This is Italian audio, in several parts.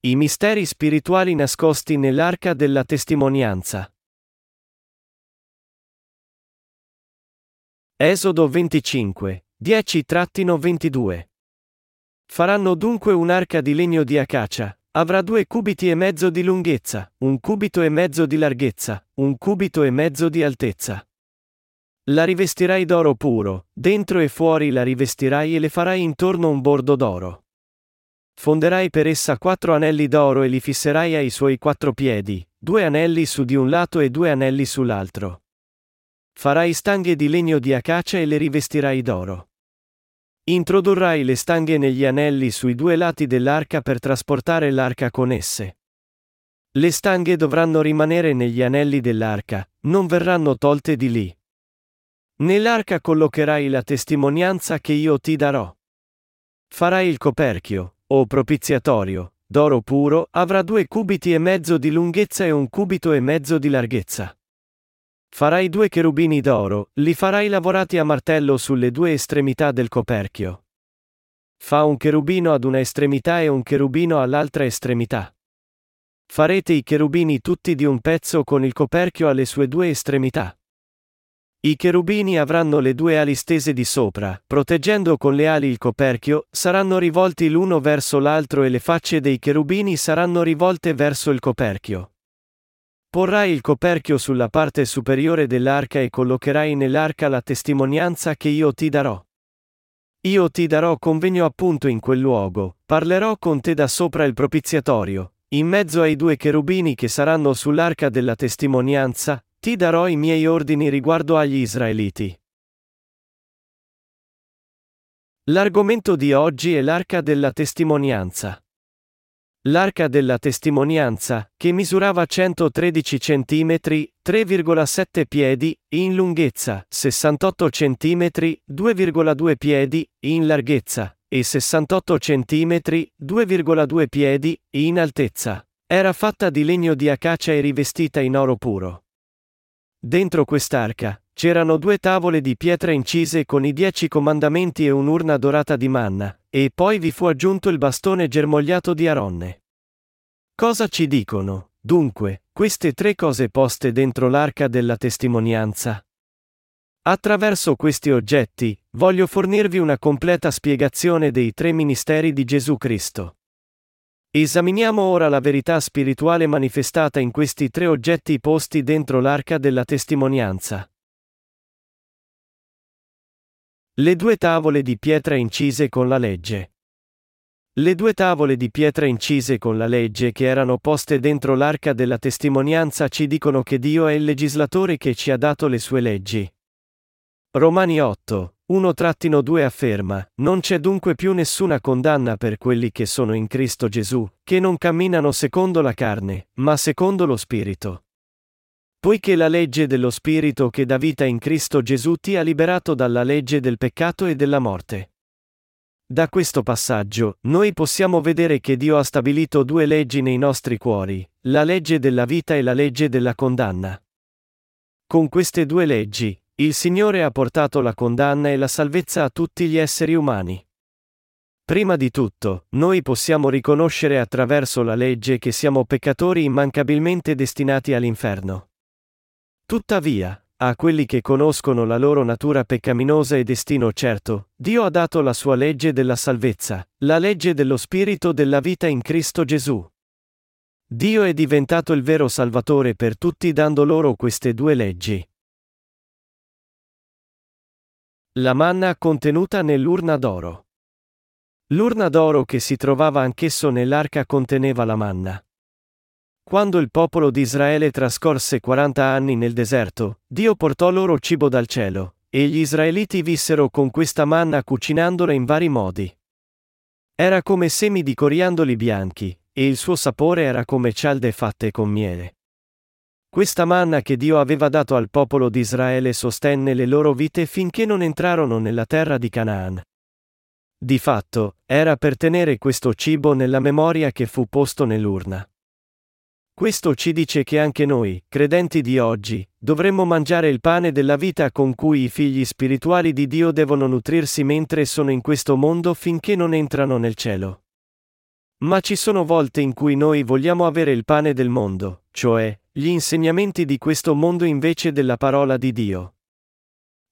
I misteri spirituali nascosti nell'arca della testimonianza. Esodo 25, 10-22. Faranno dunque un'arca di legno di acacia, avrà due cubiti e mezzo di lunghezza, un cubito e mezzo di larghezza, un cubito e mezzo di altezza. La rivestirai d'oro puro, dentro e fuori la rivestirai e le farai intorno un bordo d'oro. Fonderai per essa quattro anelli d'oro e li fisserai ai suoi quattro piedi, due anelli su di un lato e due anelli sull'altro. Farai stanghe di legno di acacia e le rivestirai d'oro. Introdurrai le stanghe negli anelli sui due lati dell'arca per trasportare l'arca con esse. Le stanghe dovranno rimanere negli anelli dell'arca, non verranno tolte di lì. Nell'arca collocherai la testimonianza che io ti darò. Farai il coperchio, o propiziatorio, d'oro puro, avrà due cubiti e mezzo di lunghezza e un cubito e mezzo di larghezza. Farai due cherubini d'oro, li farai lavorati a martello sulle due estremità del coperchio. Fa un cherubino ad una estremità e un cherubino all'altra estremità. Farete i cherubini tutti di un pezzo con il coperchio alle sue due estremità. I cherubini avranno le due ali stese di sopra, proteggendo con le ali il coperchio, saranno rivolti l'uno verso l'altro e le facce dei cherubini saranno rivolte verso il coperchio. Porrai il coperchio sulla parte superiore dell'arca e collocherai nell'arca la testimonianza che io ti darò. Io ti darò convegno appunto in quel luogo, parlerò con te da sopra il propiziatorio, in mezzo ai due cherubini che saranno sull'arca della testimonianza, ti darò i miei ordini riguardo agli Israeliti. L'argomento di oggi è l'arca della testimonianza. L'arca della testimonianza, che misurava 113 cm, 3,7 piedi, in lunghezza, 68 cm, 2,2 piedi, in larghezza, e 68 cm, 2,2 piedi, in altezza. Era fatta di legno di acacia e rivestita in oro puro. Dentro quest'arca, c'erano due tavole di pietra incise con i dieci comandamenti e un'urna dorata di manna, e poi vi fu aggiunto il bastone germogliato di Aronne. Cosa ci dicono, dunque, queste tre cose poste dentro l'arca della testimonianza? Attraverso questi oggetti, voglio fornirvi una completa spiegazione dei tre ministeri di Gesù Cristo. Esaminiamo ora la verità spirituale manifestata in questi tre oggetti posti dentro l'arca della testimonianza. Le due tavole di pietra incise con la legge. Le due tavole di pietra incise con la legge che erano poste dentro l'arca della testimonianza ci dicono che Dio è il legislatore che ci ha dato le sue leggi. Romani 8, 1-2 afferma, non c'è dunque più nessuna condanna per quelli che sono in Cristo Gesù, che non camminano secondo la carne, ma secondo lo Spirito. Poiché la legge dello Spirito che dà vita in Cristo Gesù ti ha liberato dalla legge del peccato e della morte. Da questo passaggio, noi possiamo vedere che Dio ha stabilito due leggi nei nostri cuori, la legge della vita e la legge della condanna. Con queste due leggi, il Signore ha portato la condanna e la salvezza a tutti gli esseri umani. Prima di tutto, noi possiamo riconoscere attraverso la legge che siamo peccatori immancabilmente destinati all'inferno. Tuttavia, a quelli che conoscono la loro natura peccaminosa e destino certo, Dio ha dato la sua legge della salvezza, la legge dello Spirito della vita in Cristo Gesù. Dio è diventato il vero Salvatore per tutti dando loro queste due leggi. La manna contenuta nell'urna d'oro. L'urna d'oro che si trovava anch'esso nell'arca conteneva la manna. Quando il popolo di Israele trascorse 40 anni nel deserto, Dio portò loro cibo dal cielo, e gli israeliti vissero con questa manna cucinandola in vari modi. Era come semi di coriandoli bianchi, e il suo sapore era come cialde fatte con miele. Questa manna che Dio aveva dato al popolo di Israele sostenne le loro vite finché non entrarono nella terra di Canaan. Di fatto, era per tenere questo cibo nella memoria che fu posto nell'urna. Questo ci dice che anche noi, credenti di oggi, dovremmo mangiare il pane della vita con cui i figli spirituali di Dio devono nutrirsi mentre sono in questo mondo finché non entrano nel cielo. Ma ci sono volte in cui noi vogliamo avere il pane del mondo, cioè, gli insegnamenti di questo mondo invece della parola di Dio.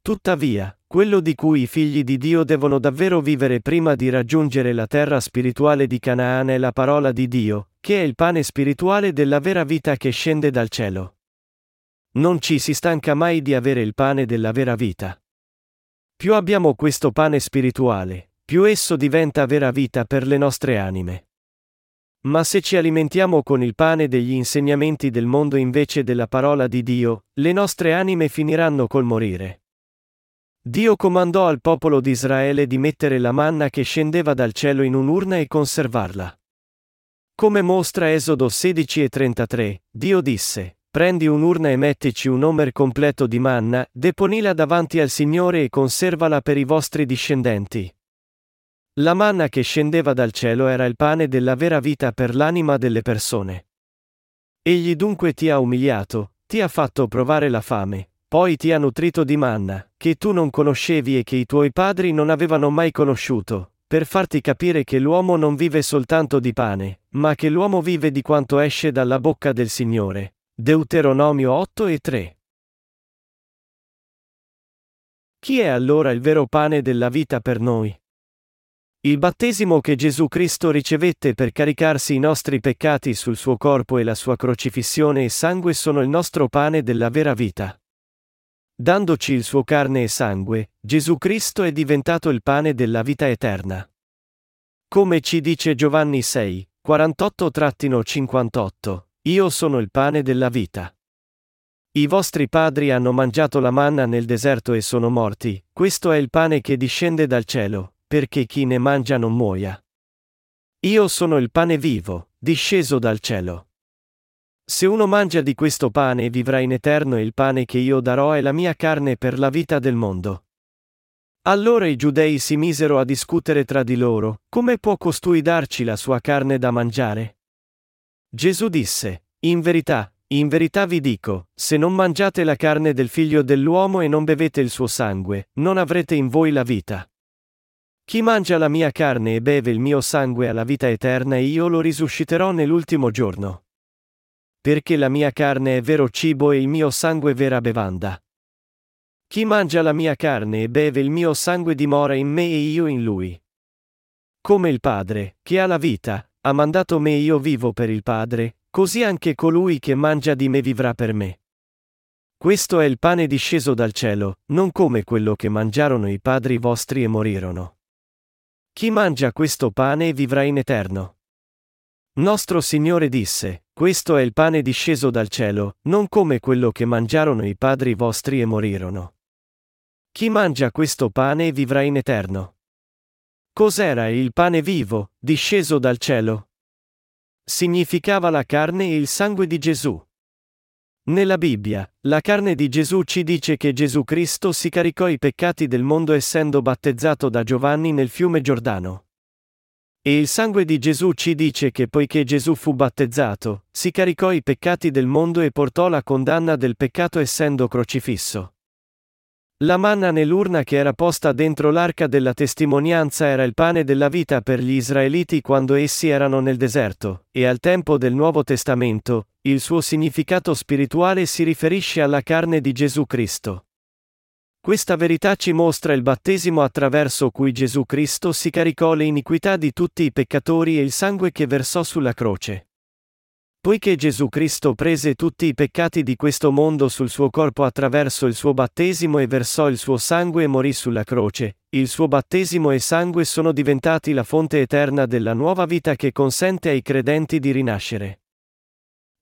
Tuttavia, quello di cui i figli di Dio devono davvero vivere prima di raggiungere la terra spirituale di Canaan è la parola di Dio, che è il pane spirituale della vera vita che scende dal cielo. Non ci si stanca mai di avere il pane della vera vita. Più abbiamo questo pane spirituale, più esso diventa vera vita per le nostre anime. Ma se ci alimentiamo con il pane degli insegnamenti del mondo invece della parola di Dio, le nostre anime finiranno col morire. Dio comandò al popolo di Israele di mettere la manna che scendeva dal cielo in un'urna e conservarla. Come mostra Esodo 16 e 33, Dio disse, Prendi un'urna e mettici un omer completo di manna, deponila davanti al Signore e conservala per i vostri discendenti. La manna che scendeva dal cielo era il pane della vera vita per l'anima delle persone. Egli dunque ti ha umiliato, ti ha fatto provare la fame, poi ti ha nutrito di manna, che tu non conoscevi e che i tuoi padri non avevano mai conosciuto, per farti capire che l'uomo non vive soltanto di pane, ma che l'uomo vive di quanto esce dalla bocca del Signore. Deuteronomio 8 e 3. Chi è allora il vero pane della vita per noi? Il battesimo che Gesù Cristo ricevette per caricarsi i nostri peccati sul suo corpo e la sua crocifissione e sangue sono il nostro pane della vera vita. Dandoci il suo carne e sangue, Gesù Cristo è diventato il pane della vita eterna. Come ci dice Giovanni 6, 48-58, Io sono il pane della vita. I vostri padri hanno mangiato la manna nel deserto e sono morti, questo è il pane che discende dal cielo, perché chi ne mangia non muoia. Io sono il pane vivo, disceso dal cielo. Se uno mangia di questo pane vivrà in eterno e il pane che io darò è la mia carne per la vita del mondo. Allora i giudei si misero a discutere tra di loro, come può costui darci la sua carne da mangiare? Gesù disse, In verità, in verità vi dico, se non mangiate la carne del figlio dell'uomo e non bevete il suo sangue, non avrete in voi la vita. Chi mangia la mia carne e beve il mio sangue ha la vita eterna e io lo risusciterò nell'ultimo giorno. Perché la mia carne è vero cibo e il mio sangue vera bevanda. Chi mangia la mia carne e beve il mio sangue dimora in me e io in lui. Come il Padre, che ha la vita, ha mandato me e io vivo per il Padre, così anche colui che mangia di me vivrà per me. Questo è il pane disceso dal cielo, non come quello che mangiarono i padri vostri e morirono. Chi mangia questo pane vivrà in eterno. Nostro Signore disse, questo è il pane disceso dal cielo, non come quello che mangiarono i padri vostri e morirono. Chi mangia questo pane vivrà in eterno. Cos'era il pane vivo, disceso dal cielo? Significava la carne e il sangue di Gesù. Nella Bibbia, la carne di Gesù ci dice che Gesù Cristo si caricò i peccati del mondo essendo battezzato da Giovanni nel fiume Giordano. E il sangue di Gesù ci dice che poiché Gesù fu battezzato, si caricò i peccati del mondo e portò la condanna del peccato essendo crocifisso. La manna nell'urna che era posta dentro l'arca della testimonianza era il pane della vita per gli israeliti quando essi erano nel deserto, e al tempo del Nuovo Testamento, il suo significato spirituale si riferisce alla carne di Gesù Cristo. Questa verità ci mostra il battesimo attraverso cui Gesù Cristo si caricò le iniquità di tutti i peccatori e il sangue che versò sulla croce. Poiché Gesù Cristo prese tutti i peccati di questo mondo sul suo corpo attraverso il suo battesimo e versò il suo sangue e morì sulla croce, il suo battesimo e sangue sono diventati la fonte eterna della nuova vita che consente ai credenti di rinascere.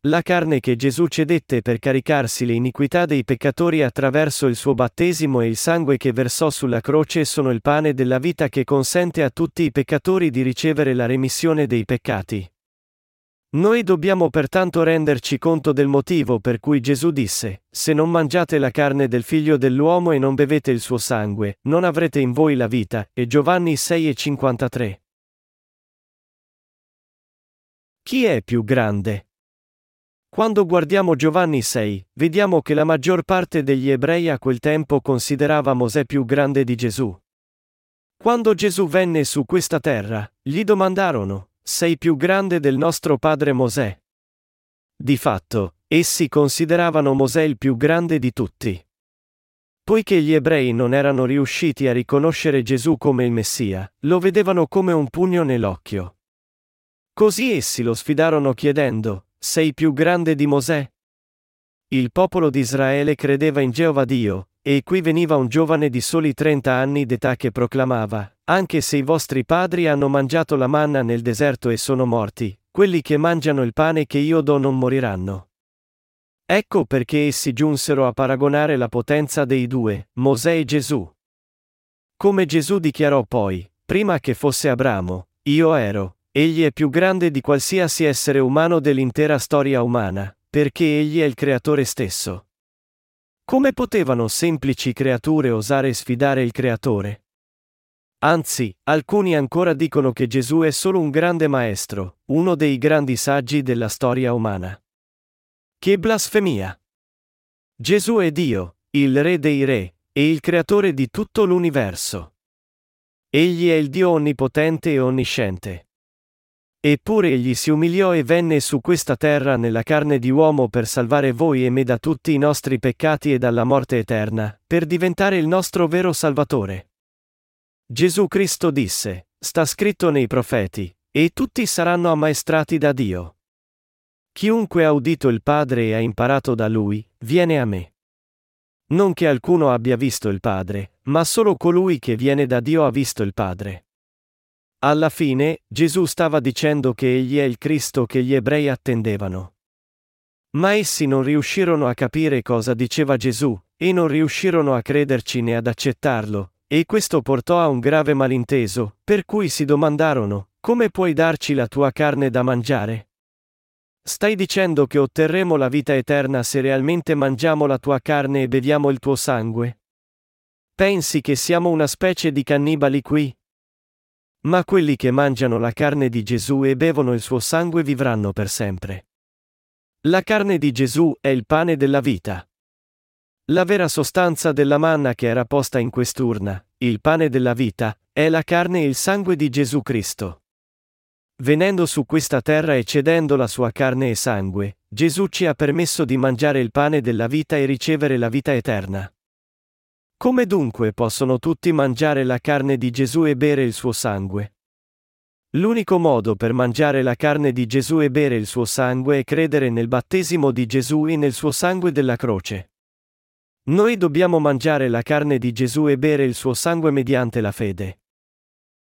La carne che Gesù cedette per caricarsi le iniquità dei peccatori attraverso il suo battesimo e il sangue che versò sulla croce sono il pane della vita che consente a tutti i peccatori di ricevere la remissione dei peccati. Noi dobbiamo pertanto renderci conto del motivo per cui Gesù disse, Se non mangiate la carne del figlio dell'uomo e non bevete il suo sangue, non avrete in voi la vita, e Giovanni 6,53. Chi è più grande? Quando guardiamo Giovanni 6, vediamo che la maggior parte degli ebrei a quel tempo considerava Mosè più grande di Gesù. Quando Gesù venne su questa terra, gli domandarono, sei più grande del nostro padre Mosè. Di fatto, essi consideravano Mosè il più grande di tutti. Poiché gli ebrei non erano riusciti a riconoscere Gesù come il Messia, lo vedevano come un pugno nell'occhio. Così essi lo sfidarono chiedendo, Sei più grande di Mosè? Il popolo di Israele credeva in Geova Dio, e qui veniva un giovane di soli 30 anni d'età che proclamava, Anche se i vostri padri hanno mangiato la manna nel deserto e sono morti, quelli che mangiano il pane che io do non moriranno. Ecco perché essi giunsero a paragonare la potenza dei due, Mosè e Gesù. Come Gesù dichiarò poi, prima che fosse Abramo, io ero, egli è più grande di qualsiasi essere umano dell'intera storia umana, perché egli è il creatore stesso. Come potevano semplici creature osare sfidare il creatore? Anzi, alcuni ancora dicono che Gesù è solo un grande maestro, uno dei grandi saggi della storia umana. Che blasfemia! Gesù è Dio, il Re dei Re, e il Creatore di tutto l'universo. Egli è il Dio onnipotente e onnisciente. Eppure egli si umiliò e venne su questa terra nella carne di uomo per salvare voi e me da tutti i nostri peccati e dalla morte eterna, per diventare il nostro vero Salvatore. Gesù Cristo disse, sta scritto nei profeti, e tutti saranno ammaestrati da Dio. Chiunque ha udito il Padre e ha imparato da lui, viene a me. Non che alcuno abbia visto il Padre, ma solo colui che viene da Dio ha visto il Padre. Alla fine, Gesù stava dicendo che egli è il Cristo che gli ebrei attendevano. Ma essi non riuscirono a capire cosa diceva Gesù, e non riuscirono a crederci né ad accettarlo, e questo portò a un grave malinteso, per cui si domandarono, come puoi darci la tua carne da mangiare? Stai dicendo che otterremo la vita eterna se realmente mangiamo la tua carne e beviamo il tuo sangue? Pensi che siamo una specie di cannibali qui? Ma quelli che mangiano la carne di Gesù e bevono il suo sangue vivranno per sempre. La carne di Gesù è il pane della vita. La vera sostanza della manna che era posta in quest'urna, il pane della vita, è la carne e il sangue di Gesù Cristo. Venendo su questa terra e cedendo la sua carne e sangue, Gesù ci ha permesso di mangiare il pane della vita e ricevere la vita eterna. Come dunque possono tutti mangiare la carne di Gesù e bere il suo sangue? L'unico modo per mangiare la carne di Gesù e bere il suo sangue è credere nel battesimo di Gesù e nel suo sangue della croce. Noi dobbiamo mangiare la carne di Gesù e bere il suo sangue mediante la fede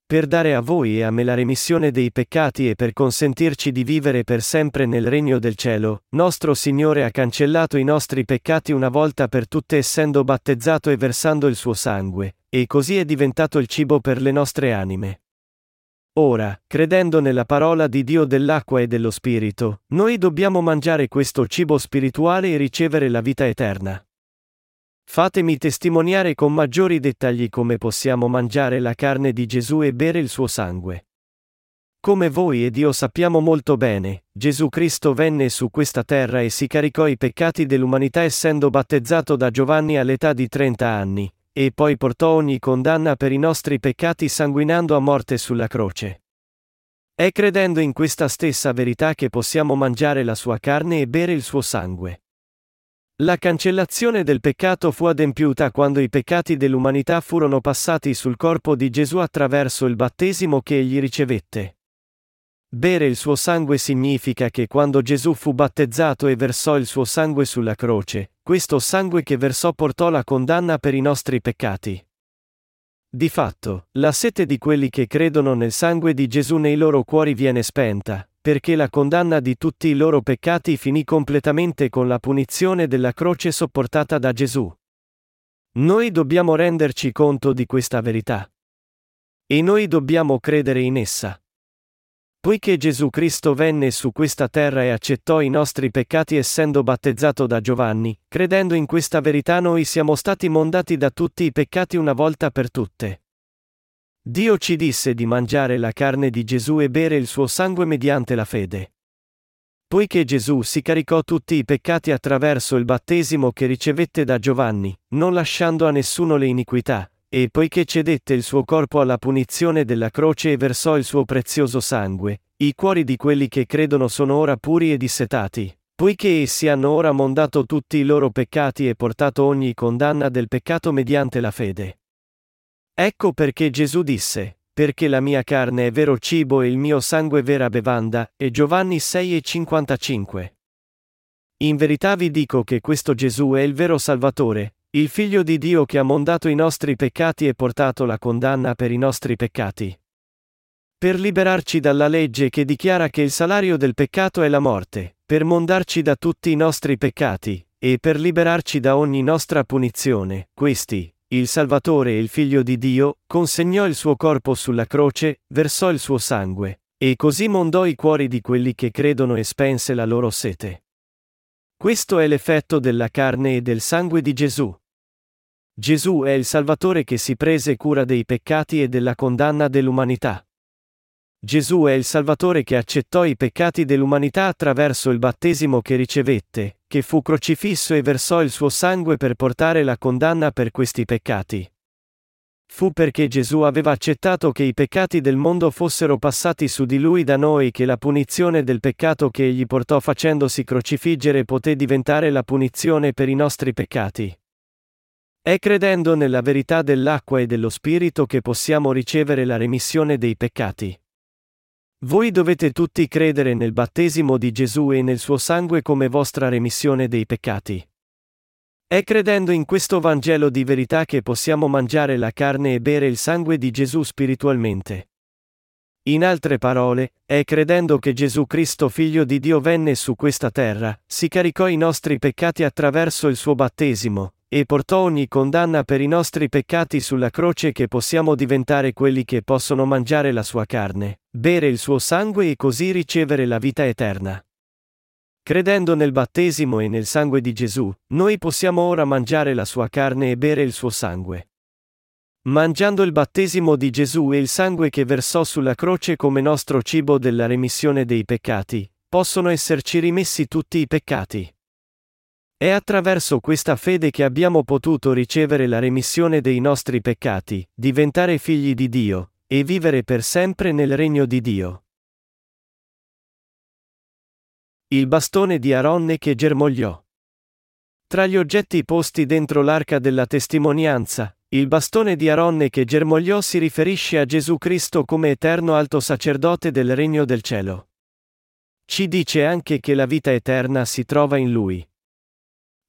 per dare a voi e a me la remissione dei peccati e per consentirci di vivere per sempre nel regno del cielo, nostro Signore ha cancellato i nostri peccati una volta per tutte essendo battezzato e versando il suo sangue, e così è diventato il cibo per le nostre anime. Ora, credendo nella parola di Dio dell'acqua e dello Spirito, noi dobbiamo mangiare questo cibo spirituale e ricevere la vita eterna. Fatemi testimoniare con maggiori dettagli come possiamo mangiare la carne di Gesù e bere il suo sangue. Come voi ed io sappiamo molto bene, Gesù Cristo venne su questa terra e si caricò i peccati dell'umanità essendo battezzato da Giovanni all'età di 30 anni, e poi portò ogni condanna per i nostri peccati sanguinando a morte sulla croce. È credendo in questa stessa verità che possiamo mangiare la sua carne e bere il suo sangue. La cancellazione del peccato fu adempiuta quando i peccati dell'umanità furono passati sul corpo di Gesù attraverso il battesimo che egli ricevette. Bere il suo sangue significa che quando Gesù fu battezzato e versò il suo sangue sulla croce, questo sangue che versò portò la condanna per i nostri peccati. Di fatto, la sete di quelli che credono nel sangue di Gesù nei loro cuori viene spenta, perché la condanna di tutti i loro peccati finì completamente con la punizione della croce sopportata da Gesù. Noi dobbiamo renderci conto di questa verità. E noi dobbiamo credere in essa. Poiché Gesù Cristo venne su questa terra e accettò i nostri peccati essendo battezzato da Giovanni, credendo in questa verità noi siamo stati mondati da tutti i peccati una volta per tutte. Dio ci disse di mangiare la carne di Gesù e bere il suo sangue mediante la fede. Poiché Gesù si caricò tutti i peccati attraverso il battesimo che ricevette da Giovanni, non lasciando a nessuno le iniquità, e poiché cedette il suo corpo alla punizione della croce e versò il suo prezioso sangue, i cuori di quelli che credono sono ora puri e dissetati, poiché essi hanno ora mondato tutti i loro peccati e portato ogni condanna del peccato mediante la fede. Ecco perché Gesù disse, perché la mia carne è vero cibo e il mio sangue vera bevanda, e Giovanni 6,55. In verità vi dico che questo Gesù è il vero Salvatore, il Figlio di Dio che ha mondato i nostri peccati e portato la condanna per i nostri peccati. Per liberarci dalla legge che dichiara che il salario del peccato è la morte, per mondarci da tutti i nostri peccati, e per liberarci da ogni nostra punizione, questi, il Salvatore e il Figlio di Dio, consegnò il suo corpo sulla croce, versò il suo sangue, e così mondò i cuori di quelli che credono e spense la loro sete. Questo è l'effetto della carne e del sangue di Gesù. Gesù è il Salvatore che si prese cura dei peccati e della condanna dell'umanità. Gesù è il Salvatore che accettò i peccati dell'umanità attraverso il battesimo che ricevette, che fu crocifisso e versò il suo sangue per portare la condanna per questi peccati. Fu perché Gesù aveva accettato che i peccati del mondo fossero passati su di lui da noi che la punizione del peccato che egli portò facendosi crocifiggere poté diventare la punizione per i nostri peccati. È credendo nella verità dell'acqua e dello Spirito che possiamo ricevere la remissione dei peccati. Voi dovete tutti credere nel battesimo di Gesù e nel suo sangue come vostra remissione dei peccati. È credendo in questo Vangelo di verità che possiamo mangiare la carne e bere il sangue di Gesù spiritualmente. In altre parole, è credendo che Gesù Cristo figlio di Dio venne su questa terra, si caricò i nostri peccati attraverso il suo battesimo, e portò ogni condanna per i nostri peccati sulla croce che possiamo diventare quelli che possono mangiare la sua carne, bere il suo sangue e così ricevere la vita eterna. Credendo nel battesimo e nel sangue di Gesù, noi possiamo ora mangiare la sua carne e bere il suo sangue. Mangiando il battesimo di Gesù e il sangue che versò sulla croce come nostro cibo della remissione dei peccati, possono esserci rimessi tutti i peccati. È attraverso questa fede che abbiamo potuto ricevere la remissione dei nostri peccati, diventare figli di Dio, e vivere per sempre nel regno di Dio. Il bastone di Aronne che germogliò. Tra gli oggetti posti dentro l'arca della testimonianza, il bastone di Aronne che germogliò si riferisce a Gesù Cristo come eterno alto sacerdote del regno del cielo. Ci dice anche che la vita eterna si trova in lui.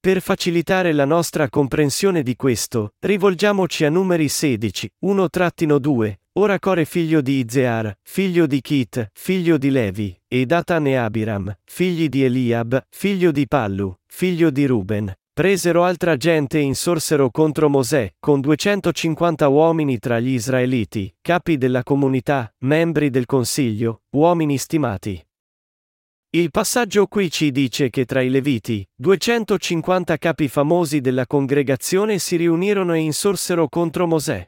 Per facilitare la nostra comprensione di questo, rivolgiamoci a numeri 16, 1-2, ora Core figlio di Izear, figlio di Kit, figlio di Levi, e Datan e Abiram, figli di Eliab, figlio di Pallu, figlio di Ruben, presero altra gente e insorsero contro Mosè, con 250 uomini tra gli israeliti, capi della comunità, membri del consiglio, uomini stimati. Il passaggio qui ci dice che tra i Leviti, 250 capi famosi della congregazione si riunirono e insorsero contro Mosè.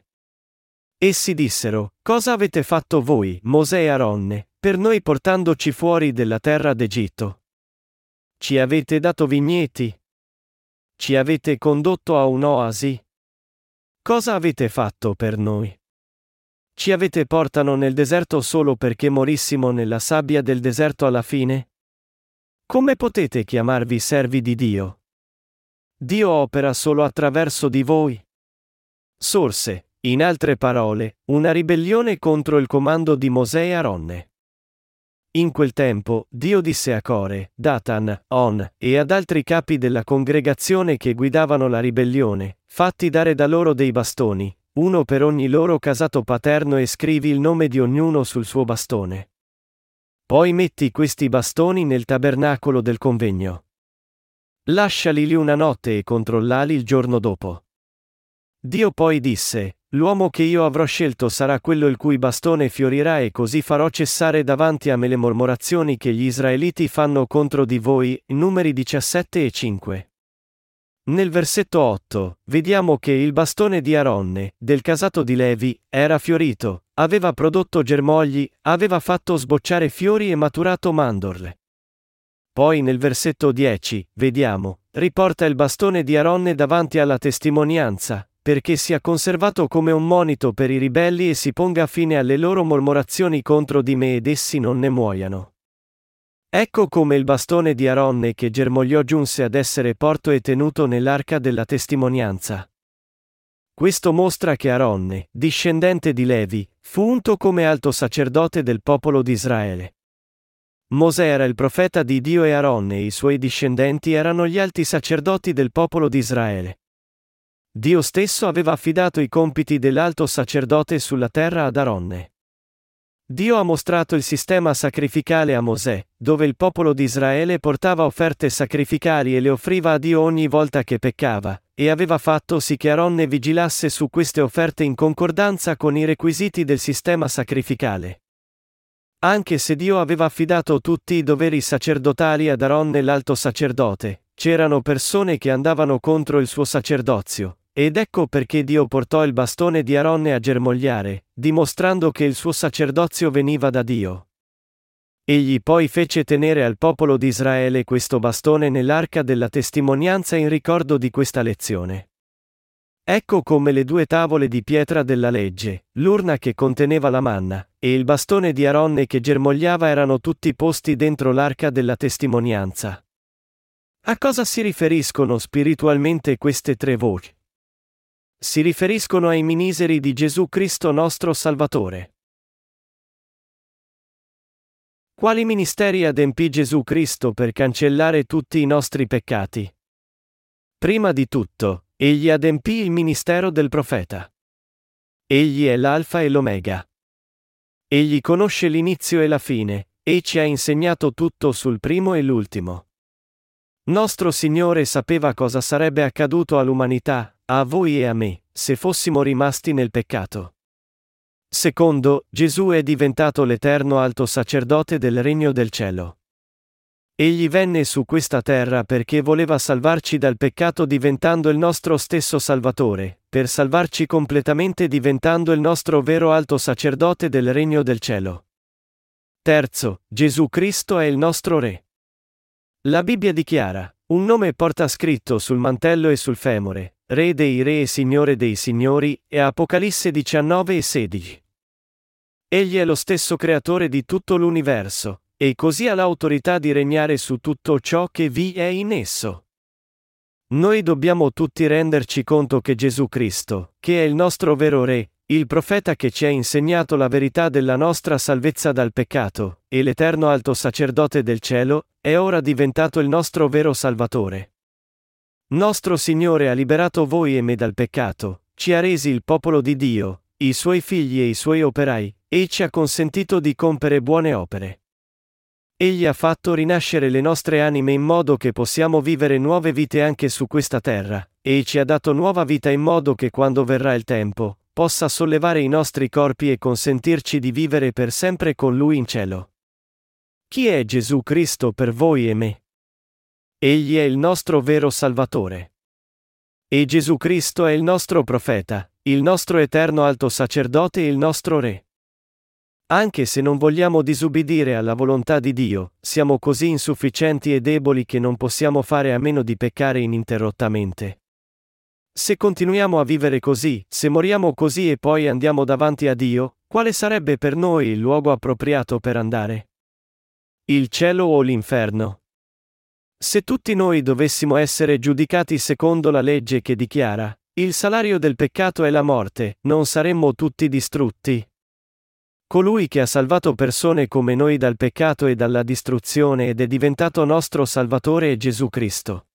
Essi dissero, Cosa avete fatto voi, Mosè e Aronne, per noi portandoci fuori della terra d'Egitto? Ci avete dato vigneti? Ci avete condotto a un'oasi? Cosa avete fatto per noi? Ci avete portano nel deserto solo perché morissimo nella sabbia del deserto alla fine? Come potete chiamarvi servi di Dio? Dio opera solo attraverso di voi. Sorse, in altre parole, una ribellione contro il comando di Mosè e Aronne. In quel tempo, Dio disse a Core, Datan, On, e ad altri capi della congregazione che guidavano la ribellione, fatti dare da loro dei bastoni, uno per ogni loro casato paterno e scrivi il nome di ognuno sul suo bastone. Poi metti questi bastoni nel tabernacolo del convegno. Lasciali lì una notte e controllali il giorno dopo. Dio poi disse, L'uomo che io avrò scelto sarà quello il cui bastone fiorirà e così farò cessare davanti a me le mormorazioni che gli israeliti fanno contro di voi, numeri 17 e 5. Nel versetto 8, vediamo che il bastone di Aronne, del casato di Levi, era fiorito, aveva prodotto germogli, aveva fatto sbocciare fiori e maturato mandorle. Poi nel versetto 10, vediamo, riporta il bastone di Aronne davanti alla testimonianza, perché sia conservato come un monito per i ribelli e si ponga fine alle loro mormorazioni contro di me ed essi non ne muoiano. Ecco come il bastone di Aronne che germogliò giunse ad essere porto e tenuto nell'arca della testimonianza. Questo mostra che Aronne, discendente di Levi, fu unto come alto sacerdote del popolo di Israele. Mosè era il profeta di Dio e Aronne e i suoi discendenti erano gli alti sacerdoti del popolo di Israele. Dio stesso aveva affidato i compiti dell'alto sacerdote sulla terra ad Aronne. Dio ha mostrato il sistema sacrificale a Mosè, dove il popolo di Israele portava offerte sacrificali e le offriva a Dio ogni volta che peccava, e aveva fatto sì che Aronne vigilasse su queste offerte in concordanza con i requisiti del sistema sacrificale. Anche se Dio aveva affidato tutti i doveri sacerdotali ad Aronne l'alto sacerdote, c'erano persone che andavano contro il suo sacerdozio, ed ecco perché Dio portò il bastone di Aronne a germogliare, dimostrando che il suo sacerdozio veniva da Dio. Egli poi fece tenere al popolo di Israele questo bastone nell'arca della testimonianza in ricordo di questa lezione. Ecco come le due tavole di pietra della legge, l'urna che conteneva la manna, e il bastone di Aronne che germogliava erano tutti posti dentro l'arca della testimonianza. A cosa si riferiscono spiritualmente queste tre voci? Si riferiscono ai miniseri di Gesù Cristo nostro Salvatore. Quali ministeri adempì Gesù Cristo per cancellare tutti i nostri peccati? Prima di tutto, Egli adempì il ministero del profeta. Egli è l'Alfa e l'Omega. Egli conosce l'inizio e la fine, e ci ha insegnato tutto sul primo e l'ultimo. Nostro Signore sapeva cosa sarebbe accaduto all'umanità, a voi e a me, se fossimo rimasti nel peccato. Secondo, Gesù è diventato l'eterno alto sacerdote del regno del cielo. Egli venne su questa terra perché voleva salvarci dal peccato diventando il nostro stesso Salvatore, per salvarci completamente diventando il nostro vero alto sacerdote del regno del cielo. Terzo, Gesù Cristo è il nostro Re. La Bibbia dichiara, un nome porta scritto sul mantello e sul femore, Re dei Re e Signore dei Signori, e Apocalisse 19 e 16. Egli è lo stesso creatore di tutto l'universo, e così ha l'autorità di regnare su tutto ciò che vi è in esso. Noi dobbiamo tutti renderci conto che Gesù Cristo, che è il nostro vero Re, il profeta che ci ha insegnato la verità della nostra salvezza dal peccato, e l'eterno alto sacerdote del cielo, è ora diventato il nostro vero Salvatore. Nostro Signore ha liberato voi e me dal peccato, ci ha resi il popolo di Dio, i suoi figli e i suoi operai, e ci ha consentito di compiere buone opere. Egli ha fatto rinascere le nostre anime in modo che possiamo vivere nuove vite anche su questa terra, e ci ha dato nuova vita in modo che quando verrà il tempo, possa sollevare i nostri corpi e consentirci di vivere per sempre con Lui in cielo. Chi è Gesù Cristo per voi e me? Egli è il nostro vero Salvatore. E Gesù Cristo è il nostro profeta, il nostro eterno alto sacerdote e il nostro Re. Anche se non vogliamo disubbidire alla volontà di Dio, siamo così insufficienti e deboli che non possiamo fare a meno di peccare ininterrottamente. Se continuiamo a vivere così, se moriamo così e poi andiamo davanti a Dio, quale sarebbe per noi il luogo appropriato per andare? Il cielo o l'inferno? Se tutti noi dovessimo essere giudicati secondo la legge che dichiara, il salario del peccato è la morte, non saremmo tutti distrutti, Colui che ha salvato persone come noi dal peccato e dalla distruzione ed è diventato nostro Salvatore è Gesù Cristo.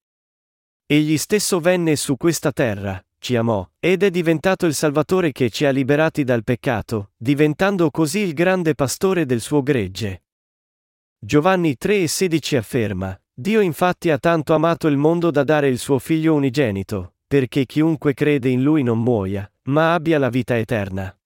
Egli stesso venne su questa terra, ci amò, ed è diventato il Salvatore che ci ha liberati dal peccato, diventando così il grande pastore del suo gregge. Giovanni 3 e 16 afferma, Dio infatti ha tanto amato il mondo da dare il suo figlio unigenito, perché chiunque crede in lui non muoia, ma abbia la vita eterna.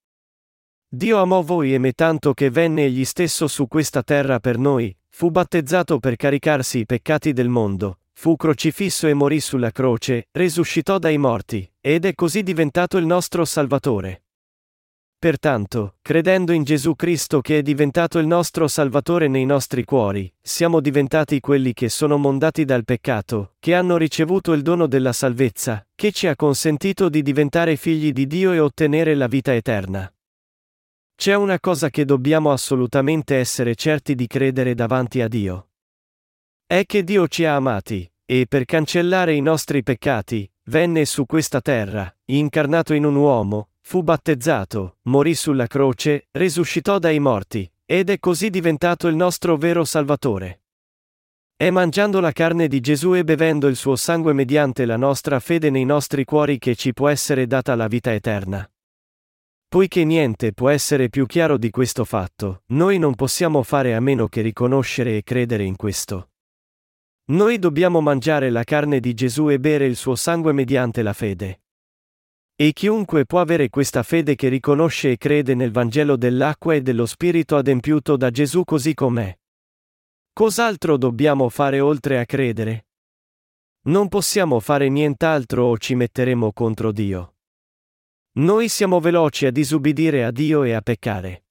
Dio amò voi e me tanto che venne egli stesso su questa terra per noi, fu battezzato per caricarsi i peccati del mondo, fu crocifisso e morì sulla croce, resuscitò dai morti, ed è così diventato il nostro Salvatore. Pertanto, credendo in Gesù Cristo che è diventato il nostro Salvatore nei nostri cuori, siamo diventati quelli che sono mondati dal peccato, che hanno ricevuto il dono della salvezza, che ci ha consentito di diventare figli di Dio e ottenere la vita eterna. C'è una cosa che dobbiamo assolutamente essere certi di credere davanti a Dio. È che Dio ci ha amati, e per cancellare i nostri peccati, venne su questa terra, incarnato in un uomo, fu battezzato, morì sulla croce, risuscitò dai morti, ed è così diventato il nostro vero Salvatore. È mangiando la carne di Gesù e bevendo il suo sangue mediante la nostra fede nei nostri cuori che ci può essere data la vita eterna. Poiché niente può essere più chiaro di questo fatto, noi non possiamo fare a meno che riconoscere e credere in questo. Noi dobbiamo mangiare la carne di Gesù e bere il suo sangue mediante la fede. E chiunque può avere questa fede che riconosce e crede nel Vangelo dell'acqua e dello Spirito adempiuto da Gesù così com'è. Cos'altro dobbiamo fare oltre a credere? Non possiamo fare nient'altro o ci metteremo contro Dio. Noi siamo veloci a disubbidire a Dio e a peccare.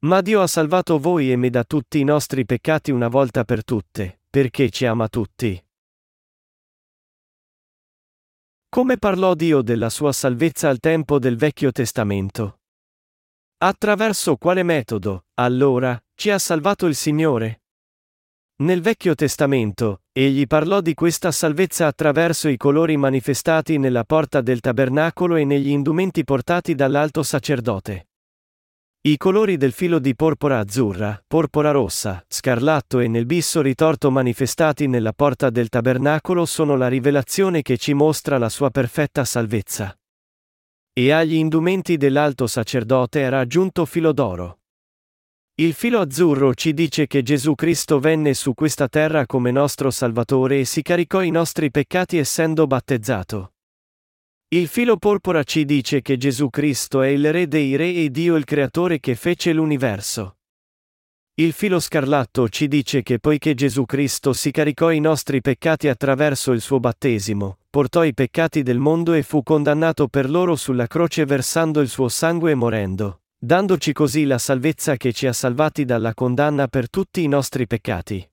Ma Dio ha salvato voi e me da tutti i nostri peccati una volta per tutte, perché ci ama tutti. Come parlò Dio della sua salvezza al tempo del Vecchio Testamento? Attraverso quale metodo, allora, ci ha salvato il Signore? Nel Vecchio Testamento, egli parlò di questa salvezza attraverso i colori manifestati nella porta del tabernacolo e negli indumenti portati dall'alto sacerdote. I colori del filo di porpora azzurra, porpora rossa, scarlatto e nel bisso ritorto manifestati nella porta del tabernacolo sono la rivelazione che ci mostra la sua perfetta salvezza. E agli indumenti dell'alto sacerdote era aggiunto filo d'oro. Il filo azzurro ci dice che Gesù Cristo venne su questa terra come nostro Salvatore e si caricò i nostri peccati essendo battezzato. Il filo porpora ci dice che Gesù Cristo è il Re dei Re e Dio il Creatore che fece l'universo. Il filo scarlatto ci dice che poiché Gesù Cristo si caricò i nostri peccati attraverso il suo battesimo, portò i peccati del mondo e fu condannato per loro sulla croce versando il suo sangue e morendo, dandoci così la salvezza che ci ha salvati dalla condanna per tutti i nostri peccati.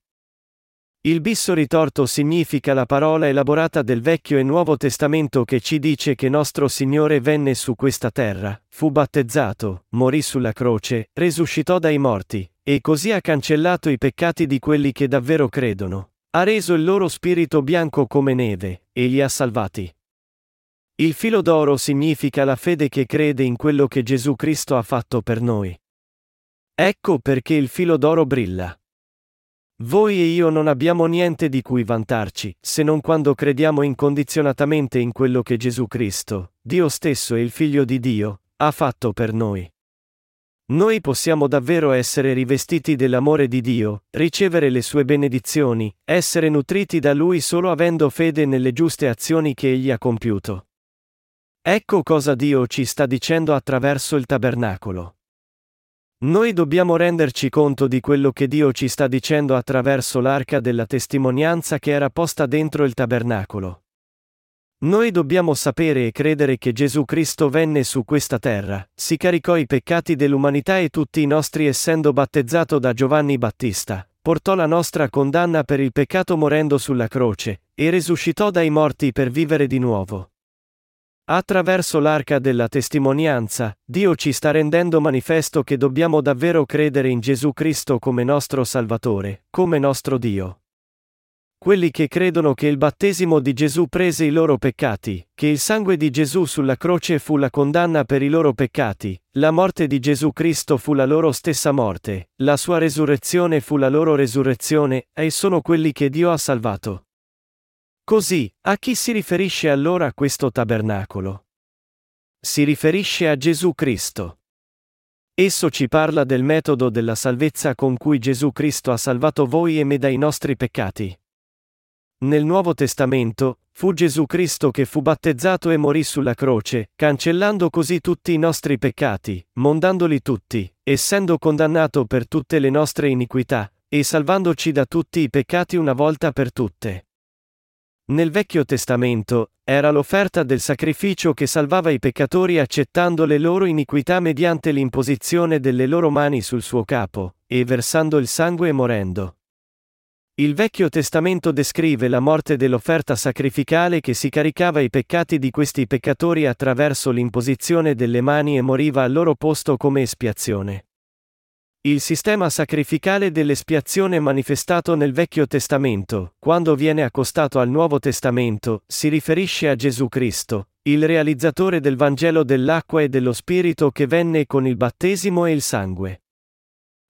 Il bisso ritorto significa la parola elaborata del Vecchio e Nuovo Testamento che ci dice che nostro Signore venne su questa terra, fu battezzato, morì sulla croce, risuscitò dai morti, e così ha cancellato i peccati di quelli che davvero credono. Ha reso il loro spirito bianco come neve, e li ha salvati. Il filo d'oro significa la fede che crede in quello che Gesù Cristo ha fatto per noi. Ecco perché il filo d'oro brilla. Voi e io non abbiamo niente di cui vantarci, se non quando crediamo incondizionatamente in quello che Gesù Cristo, Dio stesso e il Figlio di Dio, ha fatto per noi. Noi possiamo davvero essere rivestiti dell'amore di Dio, ricevere le sue benedizioni, essere nutriti da Lui solo avendo fede nelle giuste azioni che Egli ha compiuto. Ecco cosa Dio ci sta dicendo attraverso il tabernacolo. Noi dobbiamo renderci conto di quello che Dio ci sta dicendo attraverso l'arca della testimonianza che era posta dentro il tabernacolo. Noi dobbiamo sapere e credere che Gesù Cristo venne su questa terra, si caricò i peccati dell'umanità e tutti i nostri essendo battezzato da Giovanni Battista, portò la nostra condanna per il peccato morendo sulla croce, e risuscitò dai morti per vivere di nuovo. Attraverso l'arca della testimonianza, Dio ci sta rendendo manifesto che dobbiamo davvero credere in Gesù Cristo come nostro Salvatore, come nostro Dio. Quelli che credono che il battesimo di Gesù prese i loro peccati, che il sangue di Gesù sulla croce fu la condanna per i loro peccati, la morte di Gesù Cristo fu la loro stessa morte, la sua resurrezione fu la loro resurrezione, e sono quelli che Dio ha salvato. Così, a chi si riferisce allora questo tabernacolo? Si riferisce a Gesù Cristo. Esso ci parla del metodo della salvezza con cui Gesù Cristo ha salvato voi e me dai nostri peccati. Nel Nuovo Testamento, fu Gesù Cristo che fu battezzato e morì sulla croce, cancellando così tutti i nostri peccati, mondandoli tutti, essendo condannato per tutte le nostre iniquità, e salvandoci da tutti i peccati una volta per tutte. Nel Vecchio Testamento, era l'offerta del sacrificio che salvava i peccatori accettando le loro iniquità mediante l'imposizione delle loro mani sul suo capo, e versando il sangue e morendo. Il Vecchio Testamento descrive la morte dell'offerta sacrificale che si caricava i peccati di questi peccatori attraverso l'imposizione delle mani e moriva al loro posto come espiazione. Il sistema sacrificale dell'espiazione manifestato nel Vecchio Testamento, quando viene accostato al Nuovo Testamento, si riferisce a Gesù Cristo, il realizzatore del Vangelo dell'acqua e dello Spirito che venne con il battesimo e il sangue.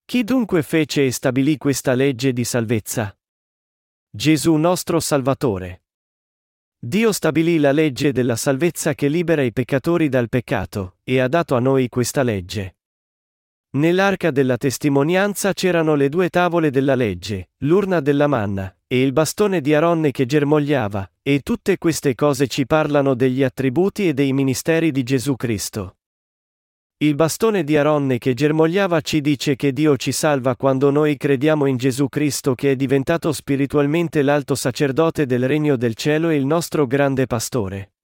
Chi dunque fece e stabilì questa legge di salvezza? Gesù nostro Salvatore. Dio stabilì la legge della salvezza che libera i peccatori dal peccato, e ha dato a noi questa legge. Nell'arca della testimonianza c'erano le due tavole della legge, l'urna della manna, e il bastone di Aronne che germogliava, e tutte queste cose ci parlano degli attributi e dei ministeri di Gesù Cristo. Il bastone di Aronne che germogliava ci dice che Dio ci salva quando noi crediamo in Gesù Cristo che è diventato spiritualmente l'alto sacerdote del regno del cielo e il nostro grande pastore.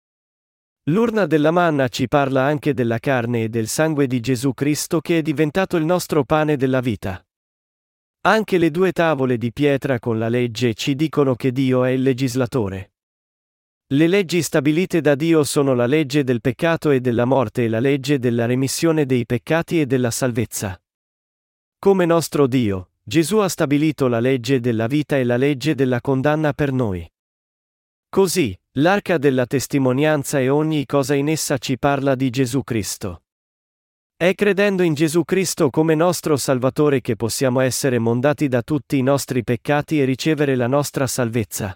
L'urna della manna ci parla anche della carne e del sangue di Gesù Cristo che è diventato il nostro pane della vita. Anche le due tavole di pietra con la legge ci dicono che Dio è il legislatore. Le leggi stabilite da Dio sono la legge del peccato e della morte e la legge della remissione dei peccati e della salvezza. Come nostro Dio, Gesù ha stabilito la legge della vita e la legge della condanna per noi. Così, L'arca della testimonianza e ogni cosa in essa ci parla di Gesù Cristo. È credendo in Gesù Cristo come nostro Salvatore che possiamo essere mondati da tutti i nostri peccati e ricevere la nostra salvezza.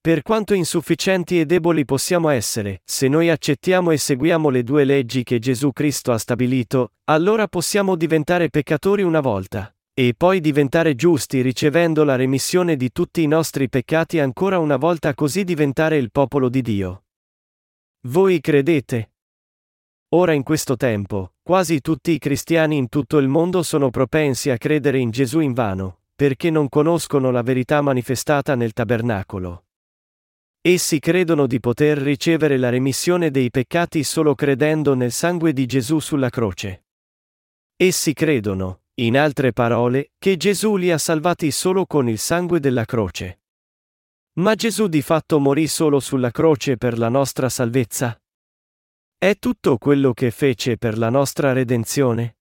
Per quanto insufficienti e deboli possiamo essere, se noi accettiamo e seguiamo le due leggi che Gesù Cristo ha stabilito, allora possiamo diventare peccatori una volta e poi diventare giusti ricevendo la remissione di tutti i nostri peccati ancora una volta così diventare il popolo di Dio. Voi credete? Ora in questo tempo, quasi tutti i cristiani in tutto il mondo sono propensi a credere in Gesù in vano, perché non conoscono la verità manifestata nel tabernacolo. Essi credono di poter ricevere la remissione dei peccati solo credendo nel sangue di Gesù sulla croce. Essi credono, in altre parole, che Gesù li ha salvati solo con il sangue della croce. Ma Gesù di fatto morì solo sulla croce per la nostra salvezza? È tutto quello che fece per la nostra redenzione?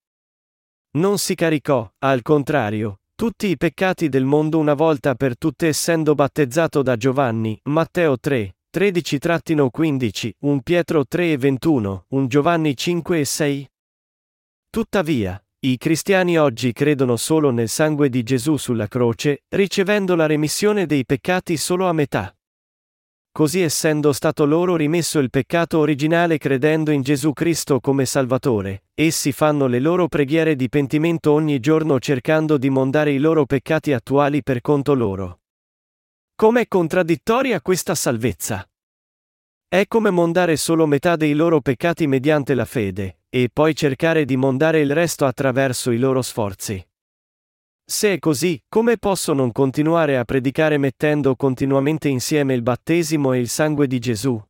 Non si caricò, al contrario, tutti i peccati del mondo una volta per tutte essendo battezzato da Giovanni, Matteo 3, 13-15, 1 Pietro 3 e 21, 1 Giovanni 5 e 6? Tuttavia, i cristiani oggi credono solo nel sangue di Gesù sulla croce, ricevendo la remissione dei peccati solo a metà. Così essendo stato loro rimesso il peccato originale credendo in Gesù Cristo come Salvatore, essi fanno le loro preghiere di pentimento ogni giorno cercando di mondare i loro peccati attuali per conto loro. Com'è contraddittoria questa salvezza? È come mondare solo metà dei loro peccati mediante la fede, e poi cercare di mondare il resto attraverso i loro sforzi. Se è così, come posso non continuare a predicare mettendo continuamente insieme il battesimo e il sangue di Gesù?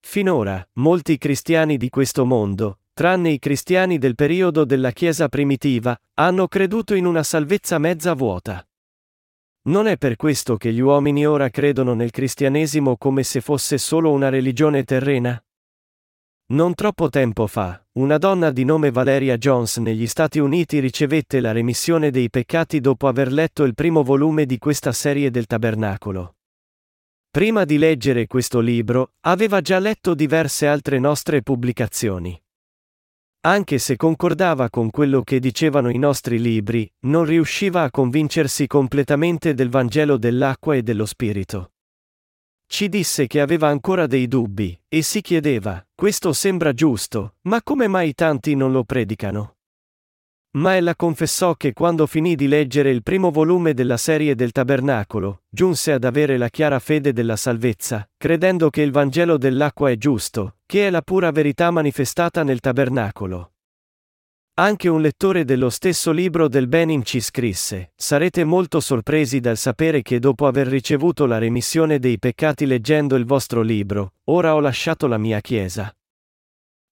Finora, molti cristiani di questo mondo, tranne i cristiani del periodo della Chiesa primitiva, hanno creduto in una salvezza mezza vuota. Non è per questo che gli uomini ora credono nel cristianesimo come se fosse solo una religione terrena? Non troppo tempo fa, una donna di nome Valeria Jones negli Stati Uniti ricevette la remissione dei peccati dopo aver letto il primo volume di questa serie del Tabernacolo. Prima di leggere questo libro, aveva già letto diverse altre nostre pubblicazioni. Anche se concordava con quello che dicevano i nostri libri, non riusciva a convincersi completamente del Vangelo dell'acqua e dello Spirito. Ci disse che aveva ancora dei dubbi, e si chiedeva, questo sembra giusto, ma come mai tanti non lo predicano? Ma ella confessò che quando finì di leggere il primo volume della serie del Tabernacolo, giunse ad avere la chiara fede della salvezza, credendo che il Vangelo dell'acqua è giusto, che è la pura verità manifestata nel Tabernacolo. Anche un lettore dello stesso libro del Benim ci scrisse, sarete molto sorpresi dal sapere che dopo aver ricevuto la remissione dei peccati leggendo il vostro libro, ora ho lasciato la mia chiesa.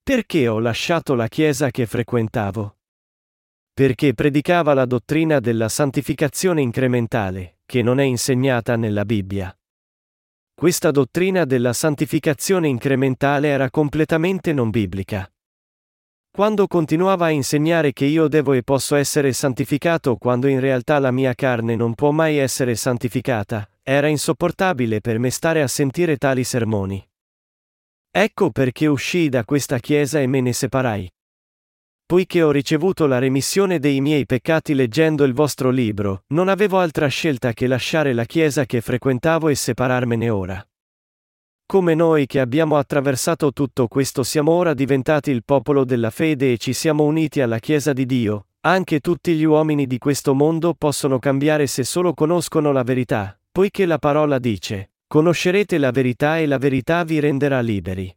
Perché ho lasciato la chiesa che frequentavo? Perché predicava la dottrina della santificazione incrementale, che non è insegnata nella Bibbia. Questa dottrina della santificazione incrementale era completamente non biblica. Quando continuava a insegnare che io devo e posso essere santificato quando in realtà la mia carne non può mai essere santificata, era insopportabile per me stare a sentire tali sermoni. Ecco perché uscii da questa chiesa e me ne separai. Poiché ho ricevuto la remissione dei miei peccati leggendo il vostro libro, non avevo altra scelta che lasciare la chiesa che frequentavo e separarmene ora. Come noi che abbiamo attraversato tutto questo siamo ora diventati il popolo della fede e ci siamo uniti alla Chiesa di Dio, anche tutti gli uomini di questo mondo possono cambiare se solo conoscono la verità, poiché la parola dice, conoscerete la verità e la verità vi renderà liberi.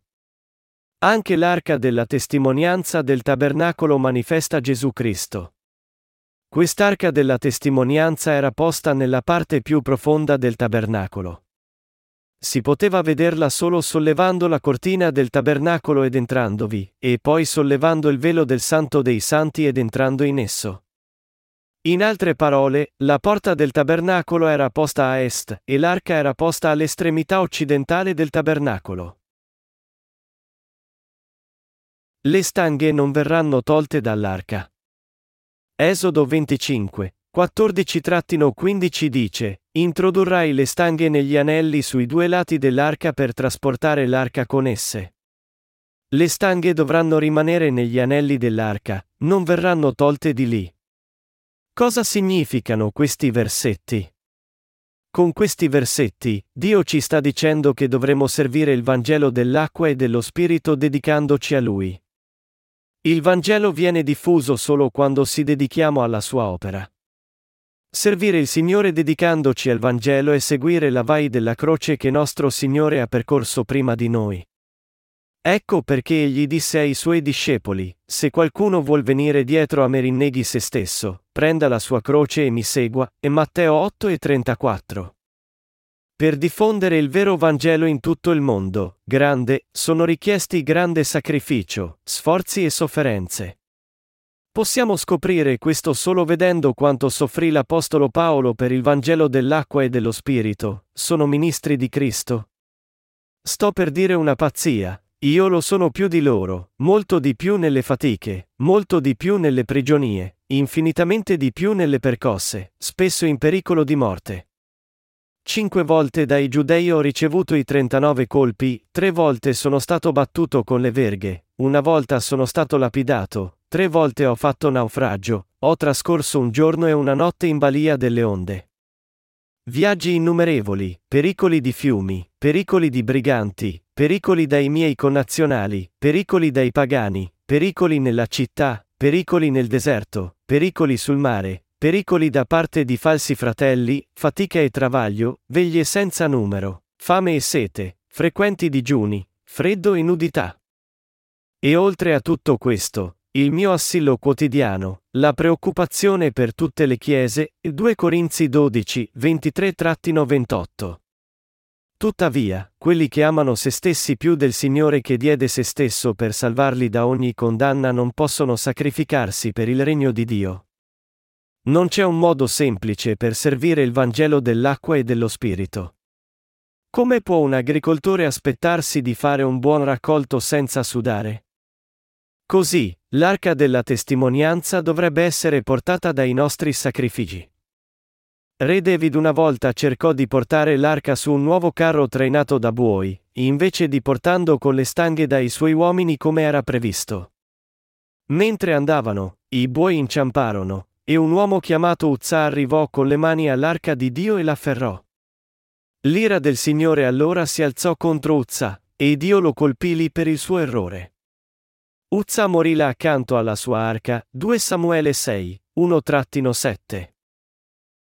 Anche l'arca della testimonianza del tabernacolo manifesta Gesù Cristo. Quest'arca della testimonianza era posta nella parte più profonda del tabernacolo. Si poteva vederla solo sollevando la cortina del tabernacolo ed entrandovi, e poi sollevando il velo del Santo dei Santi ed entrando in esso. In altre parole, la porta del tabernacolo era posta a est, e l'arca era posta all'estremità occidentale del tabernacolo. Le stanghe non verranno tolte dall'arca. Esodo 25, 14-15 dice, Introdurrai le stanghe negli anelli sui due lati dell'arca per trasportare l'arca con esse. Le stanghe dovranno rimanere negli anelli dell'arca, non verranno tolte di lì. Cosa significano questi versetti? Con questi versetti, Dio ci sta dicendo che dovremo servire il Vangelo dell'acqua e dello Spirito dedicandoci a Lui. Il Vangelo viene diffuso solo quando si dedichiamo alla sua opera. Servire il Signore dedicandoci al Vangelo e seguire la vai della croce che nostro Signore ha percorso prima di noi. Ecco perché egli disse ai suoi discepoli, se qualcuno vuol venire dietro a me rinneghi se stesso, prenda la sua croce e mi segua, e Matteo 8 e 34. Per diffondere il vero Vangelo in tutto il mondo, grande, sono richiesti grande sacrificio, sforzi e sofferenze. Possiamo scoprire questo solo vedendo quanto soffrì l'Apostolo Paolo per il Vangelo dell'acqua e dello Spirito, sono ministri di Cristo. Sto per dire una pazzia, io lo sono più di loro, molto di più nelle fatiche, molto di più nelle prigionie, infinitamente di più nelle percosse, spesso in pericolo di morte. Cinque volte dai giudei ho ricevuto i 39 colpi, tre volte sono stato battuto con le verghe, una volta sono stato lapidato, Tre volte ho fatto naufragio, ho trascorso un giorno e una notte in balia delle onde. Viaggi innumerevoli, pericoli di fiumi, pericoli di briganti, pericoli dai miei connazionali, pericoli dai pagani, pericoli nella città, pericoli nel deserto, pericoli sul mare, pericoli da parte di falsi fratelli, fatica e travaglio, veglie senza numero, fame e sete, frequenti digiuni, freddo e nudità. E oltre a tutto questo, il mio assillo quotidiano, la preoccupazione per tutte le chiese, 2 Corinzi 12, 23-28. Tuttavia, quelli che amano se stessi più del Signore che diede se stesso per salvarli da ogni condanna non possono sacrificarsi per il regno di Dio. Non c'è un modo semplice per servire il Vangelo dell'acqua e dello Spirito. Come può un agricoltore aspettarsi di fare un buon raccolto senza sudare? Così, l'arca della testimonianza dovrebbe essere portata dai nostri sacrifici. Re David una volta cercò di portare l'arca su un nuovo carro trainato da buoi, invece di portando con le stanghe dai suoi uomini come era previsto. Mentre andavano, i buoi inciamparono, e un uomo chiamato Uzza arrivò con le mani all'arca di Dio e l'afferrò. L'ira del Signore allora si alzò contro Uzza, e Dio lo colpì lì per il suo errore. Uzza morì là accanto alla sua arca, 2 Samuele 6, 1-7.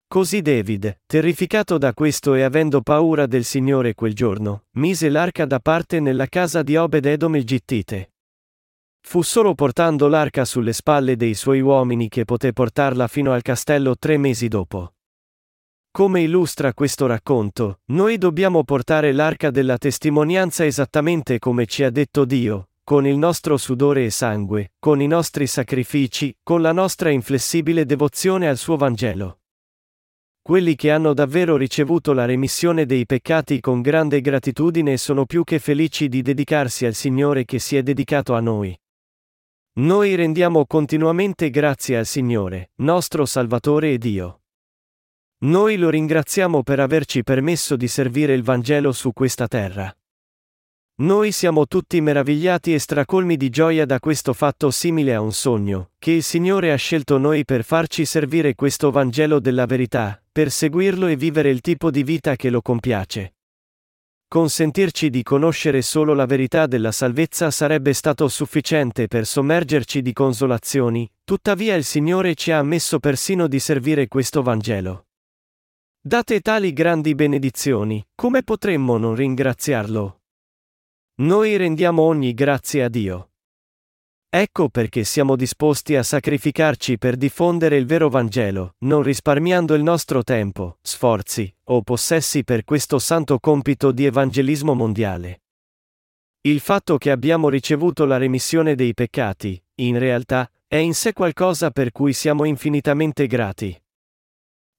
Così David, terrificato da questo e avendo paura del Signore quel giorno, mise l'arca da parte nella casa di Obed Edom il Gittite. Fu solo portando l'arca sulle spalle dei suoi uomini che poté portarla fino al castello tre mesi dopo. Come illustra questo racconto, noi dobbiamo portare l'arca della testimonianza esattamente come ci ha detto Dio, con il nostro sudore e sangue, con i nostri sacrifici, con la nostra inflessibile devozione al suo Vangelo. Quelli che hanno davvero ricevuto la remissione dei peccati con grande gratitudine sono più che felici di dedicarsi al Signore che si è dedicato a noi. Noi rendiamo continuamente grazie al Signore, nostro Salvatore e Dio. Noi lo ringraziamo per averci permesso di servire il Vangelo su questa terra. Noi siamo tutti meravigliati e stracolmi di gioia da questo fatto simile a un sogno, che il Signore ha scelto noi per farci servire questo Vangelo della verità, per seguirlo e vivere il tipo di vita che lo compiace. Consentirci di conoscere solo la verità della salvezza sarebbe stato sufficiente per sommergerci di consolazioni, tuttavia il Signore ci ha ammesso persino di servire questo Vangelo. Date tali grandi benedizioni, come potremmo non ringraziarlo? Noi rendiamo ogni grazie a Dio. Ecco perché siamo disposti a sacrificarci per diffondere il vero Vangelo, non risparmiando il nostro tempo, sforzi o possessi per questo santo compito di evangelismo mondiale. Il fatto che abbiamo ricevuto la remissione dei peccati, in realtà, è in sé qualcosa per cui siamo infinitamente grati.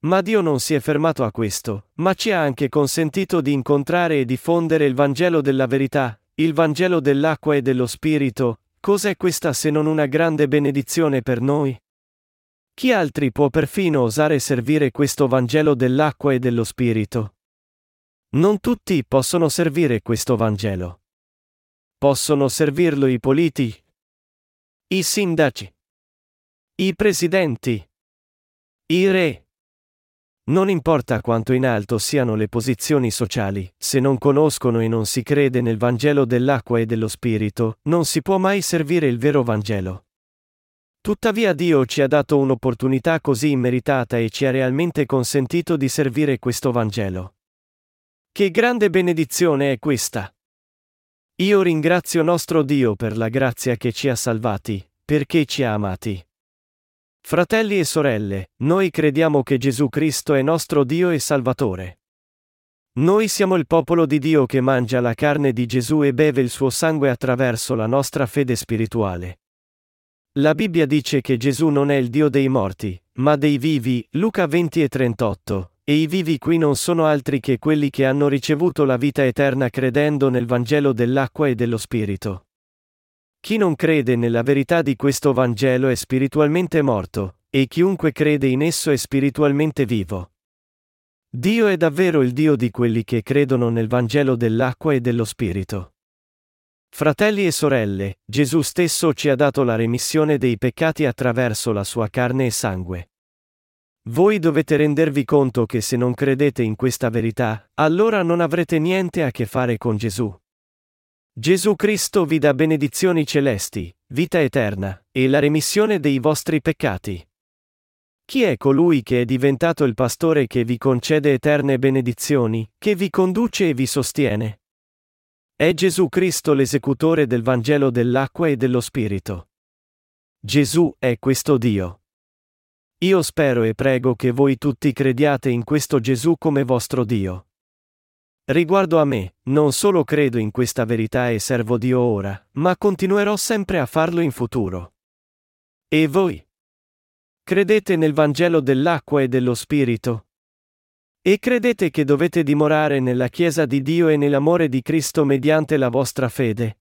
Ma Dio non si è fermato a questo, ma ci ha anche consentito di incontrare e diffondere il Vangelo della verità, il Vangelo dell'acqua e dello Spirito, cos'è questa se non una grande benedizione per noi? Chi altri può perfino osare servire questo Vangelo dell'acqua e dello Spirito? Non tutti possono servire questo Vangelo. Possono servirlo i politici, i sindaci, i presidenti, i re, non importa quanto in alto siano le posizioni sociali, se non conoscono e non si crede nel Vangelo dell'acqua e dello Spirito, non si può mai servire il vero Vangelo. Tuttavia Dio ci ha dato un'opportunità così immeritata e ci ha realmente consentito di servire questo Vangelo. Che grande benedizione è questa! Io ringrazio nostro Dio per la grazia che ci ha salvati, perché ci ha amati. Fratelli e sorelle, noi crediamo che Gesù Cristo è nostro Dio e Salvatore. Noi siamo il popolo di Dio che mangia la carne di Gesù e beve il suo sangue attraverso la nostra fede spirituale. La Bibbia dice che Gesù non è il Dio dei morti, ma dei vivi, Luca 20 e 38, e i vivi qui non sono altri che quelli che hanno ricevuto la vita eterna credendo nel Vangelo dell'acqua e dello Spirito. Chi non crede nella verità di questo Vangelo è spiritualmente morto, e chiunque crede in esso è spiritualmente vivo. Dio è davvero il Dio di quelli che credono nel Vangelo dell'acqua e dello Spirito. Fratelli e sorelle, Gesù stesso ci ha dato la remissione dei peccati attraverso la sua carne e sangue. Voi dovete rendervi conto che se non credete in questa verità, allora non avrete niente a che fare con Gesù. Gesù Cristo vi dà benedizioni celesti, vita eterna, e la remissione dei vostri peccati. Chi è colui che è diventato il pastore che vi concede eterne benedizioni, che vi conduce e vi sostiene? È Gesù Cristo l'esecutore del Vangelo dell'acqua e dello Spirito. Gesù è questo Dio. Io spero e prego che voi tutti crediate in questo Gesù come vostro Dio. Riguardo a me, non solo credo in questa verità e servo Dio ora, ma continuerò sempre a farlo in futuro. E voi? Credete nel Vangelo dell'acqua e dello Spirito? E credete che dovete dimorare nella Chiesa di Dio e nell'amore di Cristo mediante la vostra fede?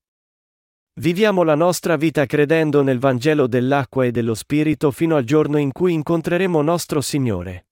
Viviamo la nostra vita credendo nel Vangelo dell'acqua e dello Spirito fino al giorno in cui incontreremo nostro Signore.